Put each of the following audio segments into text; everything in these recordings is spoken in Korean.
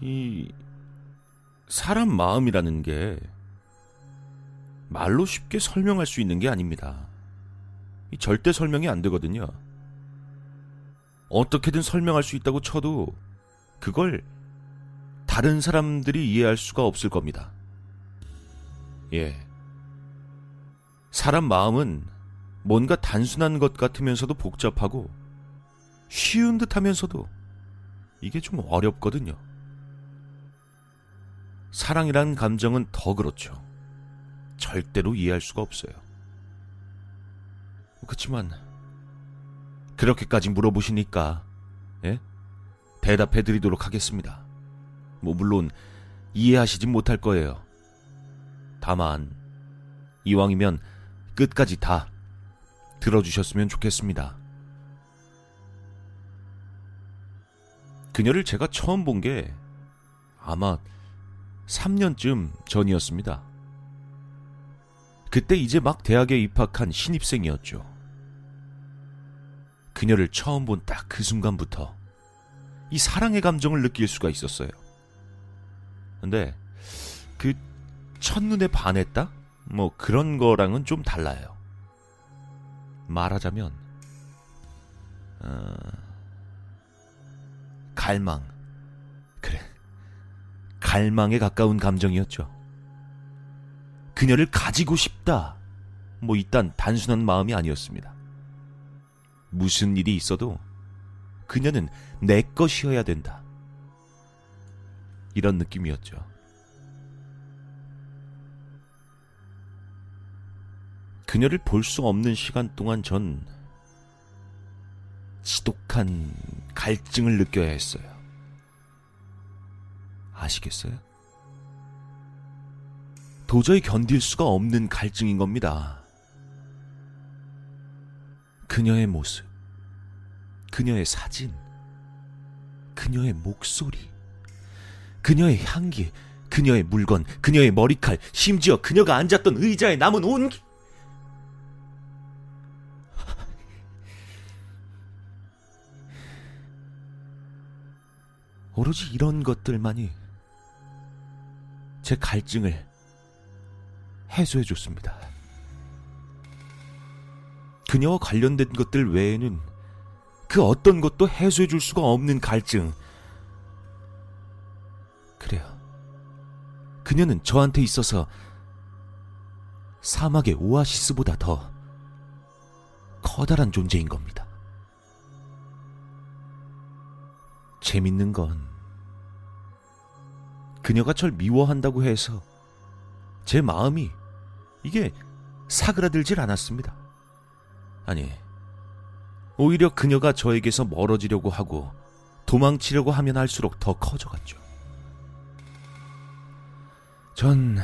이 사람 마음이라는 게 말로 쉽게 설명할 수 있는 게 아닙니다. 절대 설명이 안 되거든요. 어떻게든 설명할 수 있다고 쳐도 그걸 다른 사람들이 이해할 수가 없을 겁니다. 예. 사람 마음은 뭔가 단순한 것 같으면서도 복잡하고 쉬운 듯 하면서도 이게 좀 어렵거든요. 사랑이란 감정은 더 그렇죠. 절대로 이해할 수가 없어요. 그렇지만 그렇게까지 물어보시니까 예? 대답해 드리도록 하겠습니다. 뭐 물론 이해하시지 못할 거예요. 다만 이왕이면 끝까지 다 들어주셨으면 좋겠습니다. 그녀를 제가 처음 본 게 아마 3년쯤 전이었습니다. 그때 이제 막 대학에 입학한 신입생이었죠. 그녀를 처음 본 딱 그 순간부터 이 사랑의 감정을 느낄 수가 있었어요. 근데 그 첫눈에 반했다? 뭐 그런 거랑은 좀 달라요. 말하자면 어... 갈망. 갈망에 가까운 감정이었죠. 그녀를 가지고 싶다. 뭐 이딴 단순한 마음이 아니었습니다. 무슨 일이 있어도 그녀는 내 것이어야 된다. 이런 느낌이었죠. 그녀를 볼 수 없는 시간 동안 전 지독한 갈증을 느껴야 했어요. 아시겠어요? 도저히 견딜 수가 없는 갈증인 겁니다. 그녀의 모습, 그녀의 사진, 그녀의 목소리, 그녀의 향기, 그녀의 물건, 그녀의 머리칼, 심지어 그녀가 앉았던 의자에 남은 온 오로지 이런 것들만이 제 갈증을 해소해 줬습니다. 그녀와 관련된 것들 외에는 그 어떤 것도 해소해 줄 수가 없는 갈증. 그래요. 그녀는 저한테 있어서 사막의 오아시스보다 더 커다란 존재인 겁니다. 재밌는 건 그녀가 절 미워한다고 해서 제 마음이 이게 사그라들질 않았습니다. 아니, 오히려 그녀가 저에게서 멀어지려고 하고 도망치려고 하면 할수록 더 커져갔죠. 전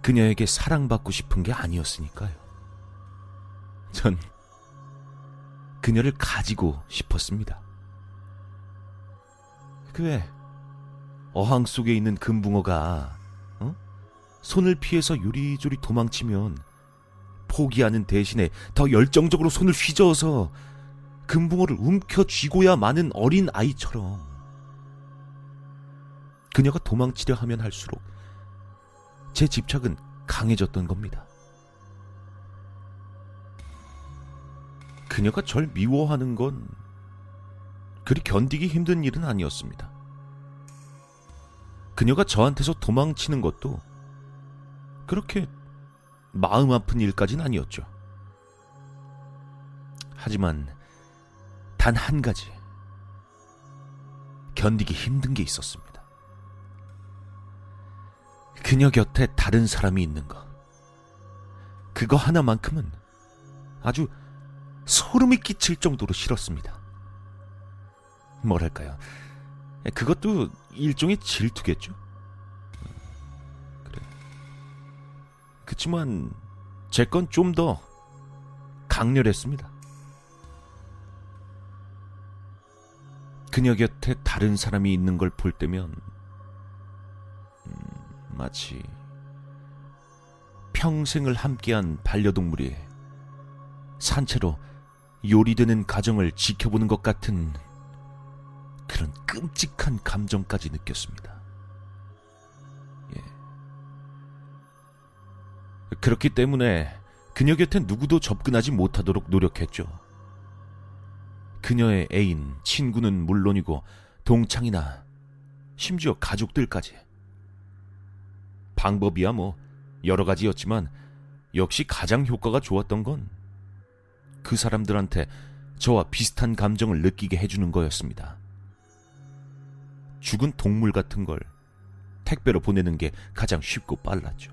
그녀에게 사랑받고 싶은 게 아니었으니까요. 전 그녀를 가지고 싶었습니다. 그왜 어항 속에 있는 금붕어가 어? 손을 피해서 요리조리 도망치면 포기하는 대신에 더 열정적으로 손을 휘저어서 금붕어를 움켜쥐고야 마는 어린 아이처럼 그녀가 도망치려 하면 할수록 제 집착은 강해졌던 겁니다. 그녀가 절 미워하는 건 그리 견디기 힘든 일은 아니었습니다. 그녀가 저한테서 도망치는 것도 그렇게 마음 아픈 일까지는 아니었죠. 하지만 단 한 가지 견디기 힘든 게 있었습니다. 그녀 곁에 다른 사람이 있는 것. 그거 하나만큼은 아주 소름이 끼칠 정도로 싫었습니다. 뭐랄까요. 그것도 일종의 질투겠죠? 그래. 그치만, 제 건 좀 더 강렬했습니다. 그녀 곁에 다른 사람이 있는 걸 볼 때면, 음, 마치 평생을 함께한 반려동물이 산채로 요리되는 가정을 지켜보는 것 같은 그런 끔찍한 감정까지 느꼈습니다. 예. 그렇기 때문에 그녀 곁에 누구도 접근하지 못하도록 노력했죠. 그녀의 애인, 친구는 물론이고 동창이나 심지어 가족들까지. 방법이야 뭐 여러 가지였지만 역시 가장 효과가 좋았던 건 그 사람들한테 저와 비슷한 감정을 느끼게 해주는 거였습니다. 죽은 동물 같은 걸 택배로 보내는 게 가장 쉽고 빨랐죠.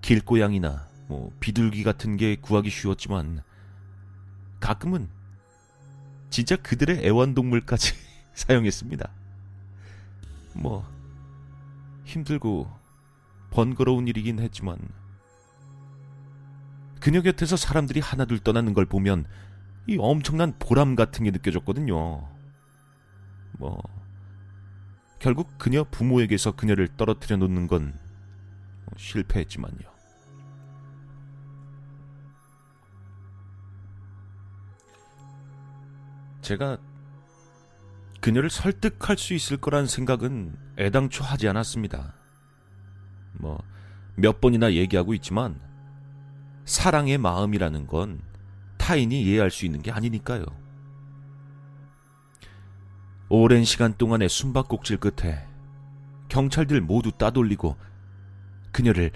길고양이나 뭐 비둘기 같은 게 구하기 쉬웠지만 가끔은 진짜 그들의 애완동물까지 사용했습니다. 뭐 힘들고 번거로운 일이긴 했지만 그녀 곁에서 사람들이 하나둘 떠나는 걸 보면 이 엄청난 보람 같은 게 느껴졌거든요. 뭐 결국 그녀 부모에게서 그녀를 떨어뜨려 놓는 건 실패했지만요. 제가 그녀를 설득할 수 있을 거란 생각은 애당초 하지 않았습니다. 뭐, 몇 번이나 얘기하고 있지만, 사랑의 마음이라는 건 타인이 이해할 수 있는 게 아니니까요. 오랜 시간 동안의 숨바꼭질 끝에 경찰들 모두 따돌리고 그녀를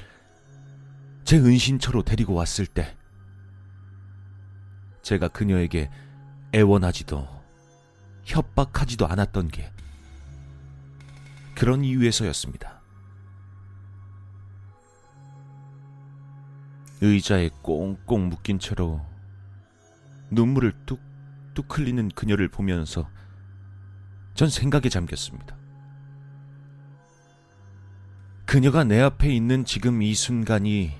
제 은신처로 데리고 왔을 때 제가 그녀에게 애원하지도 협박하지도 않았던 게 그런 이유에서였습니다. 의자에 꽁꽁 묶인 채로 눈물을 뚝뚝 흘리는 그녀를 보면서 전 생각에 잠겼습니다. 그녀가 내 앞에 있는 지금 이 순간이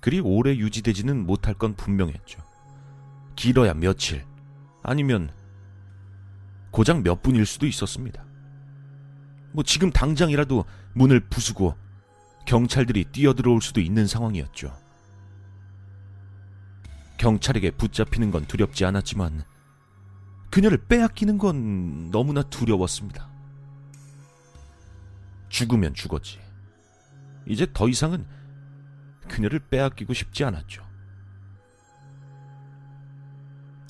그리 오래 유지되지는 못할 건 분명했죠. 길어야 며칠, 아니면 고작 몇 분일 수도 있었습니다. 뭐 지금 당장이라도 문을 부수고 경찰들이 뛰어들어올 수도 있는 상황이었죠. 경찰에게 붙잡히는 건 두렵지 않았지만 그녀를 빼앗기는 건 너무나 두려웠습니다. 죽으면 죽었지. 이제 더 이상은 그녀를 빼앗기고 싶지 않았죠.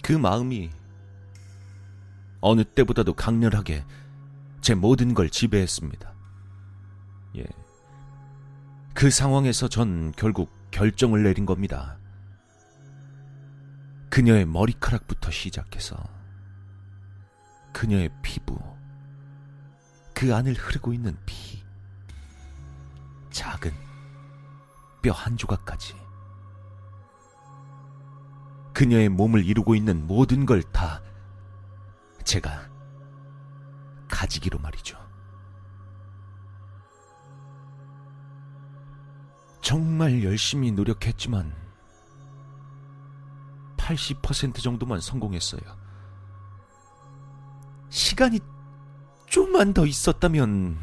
그 마음이 어느 때보다도 강렬하게 제 모든 걸 지배했습니다. 예. 그 상황에서 전 결국 결정을 내린 겁니다. 그녀의 머리카락부터 시작해서 그녀의 피부, 그 안을 흐르고 있는 피, 작은 뼈 한 조각까지 그녀의 몸을 이루고 있는 모든 걸 다 제가 가지기로 말이죠. 정말 열심히 노력했지만 80% 정도만 성공했어요. 시간이 좀만 더 있었다면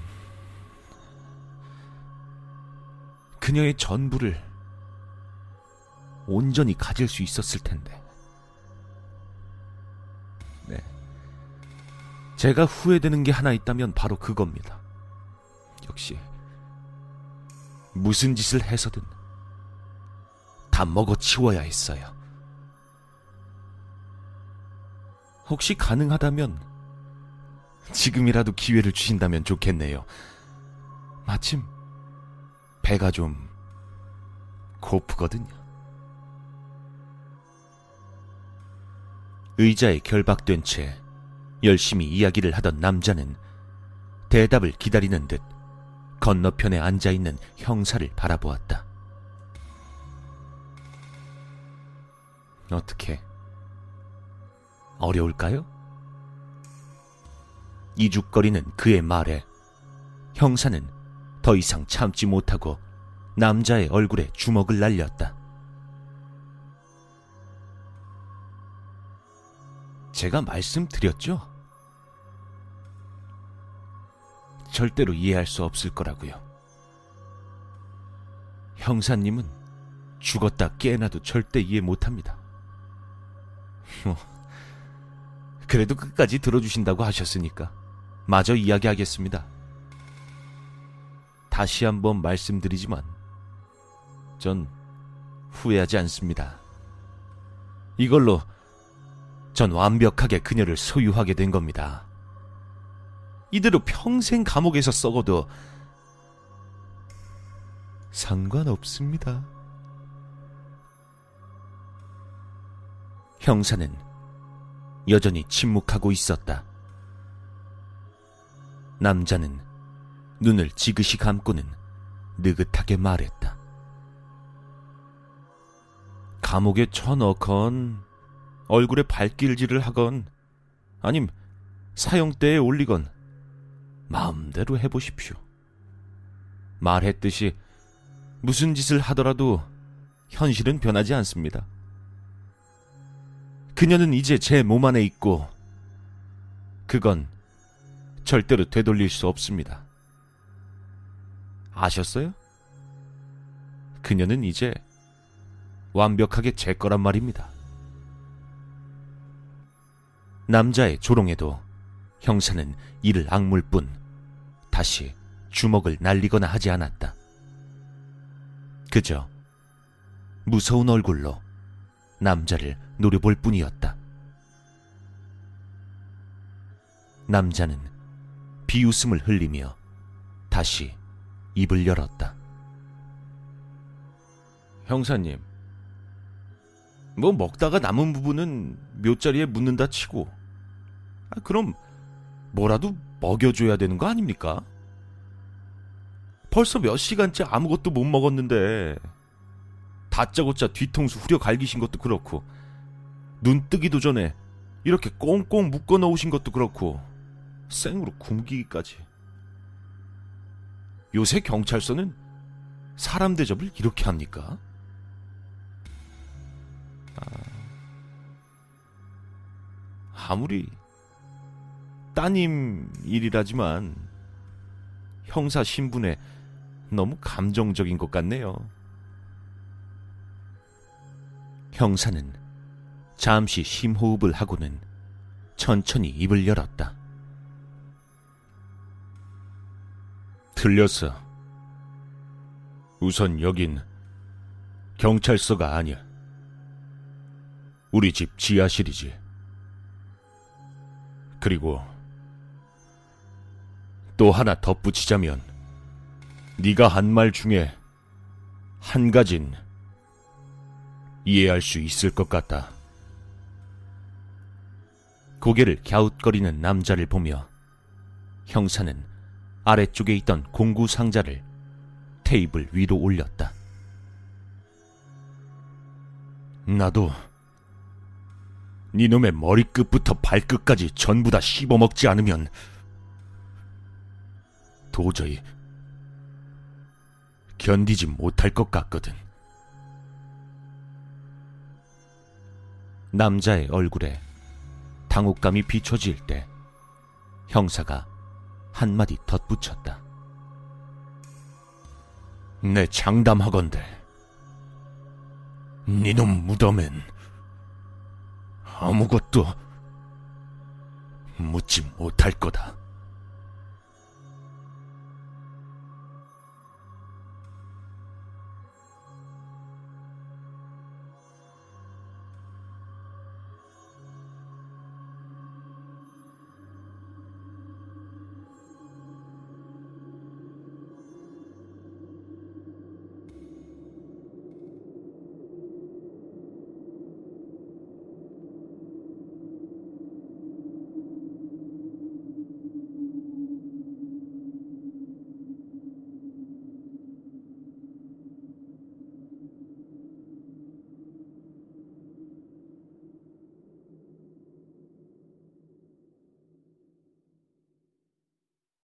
그녀의 전부를 온전히 가질 수 있었을 텐데. 제가 후회되는 게 하나 있다면 바로 그겁니다. 역시 무슨 짓을 해서든 다 먹어치워야 했어요. 혹시 가능하다면 지금이라도 기회를 주신다면 좋겠네요. 마침 배가 좀 고프거든요. 의자에 결박된 채 열심히 이야기를 하던 남자는 대답을 기다리는 듯 건너편에 앉아 있는 형사를 바라보았다. 어떻게 어려울까요? 이죽거리는 그의 말에 형사는 더 이상 참지 못하고 남자의 얼굴에 주먹을 날렸다. 제가 말씀드렸죠? 절대로 이해할 수 없을 거라고요. 형사님은 죽었다 깨어나도 절대 이해 못합니다. 뭐, 그래도 끝까지 들어주신다고 하셨으니까 마저 이야기하겠습니다. 다시 한번 말씀드리지만 전 후회하지 않습니다. 이걸로 전 완벽하게 그녀를 소유하게 된 겁니다. 이대로 평생 감옥에서 썩어도 상관없습니다. 형사는 여전히 침묵하고 있었다. 남자는 눈을 지그시 감고는 느긋하게 말했다. 감옥에 쳐넣건 얼굴에 발길질을 하건 아님 사형대에 올리건 마음대로 해보십시오. 말했듯이 무슨 짓을 하더라도 현실은 변하지 않습니다. 그녀는 이제 제 몸 안에 있고 그건 절대로 되돌릴 수 없습니다. 아셨어요? 그녀는 이제 완벽하게 제 거란 말입니다. 남자의 조롱에도 형사는 이를 악물 뿐 다시 주먹을 날리거나 하지 않았다. 그저 무서운 얼굴로 남자를 노려볼 뿐이었다. 남자는 비웃음을 흘리며 다시 입을 열었다. 형사님, 뭐 먹다가 남은 부분은 묘자리에 묻는다 치고, 아, 그럼 뭐라도 먹여줘야 되는 거 아닙니까? 벌써 몇 시간째 아무것도 못 먹었는데, 다짜고짜 뒤통수 후려 갈기신 것도 그렇고, 눈 뜨기도 전에 이렇게 꽁꽁 묶어 넣으신 것도 그렇고, 생으로 굶기기까지. 요새 경찰서는 사람 대접을 이렇게 합니까? 아, 무리 따님 일이라지만 형사 신분에 너무 감정적인 것 같네요. 형사는 잠시 심호흡을 하고는 천천히 입을 열었다. 틀렸어. 우선 여긴 경찰서가 아니야. 우리 집 지하실이지. 그리고 또 하나 덧붙이자면 네가 한 말 중에 한 가진 이해할 수 있을 것 같다. 고개를 갸웃거리는 남자를 보며 형사는 아래쪽에 있던 공구 상자를 테이블 위로 올렸다. 나도 니놈의 머리끝부터 발끝까지 전부 다 씹어먹지 않으면 도저히 견디지 못할 것 같거든. 남자의 얼굴에 당혹감이 비춰질 때 형사가 한마디 덧붙였다. 내 장담하건대 니놈 무덤엔 아무것도 묻지 못할 거다.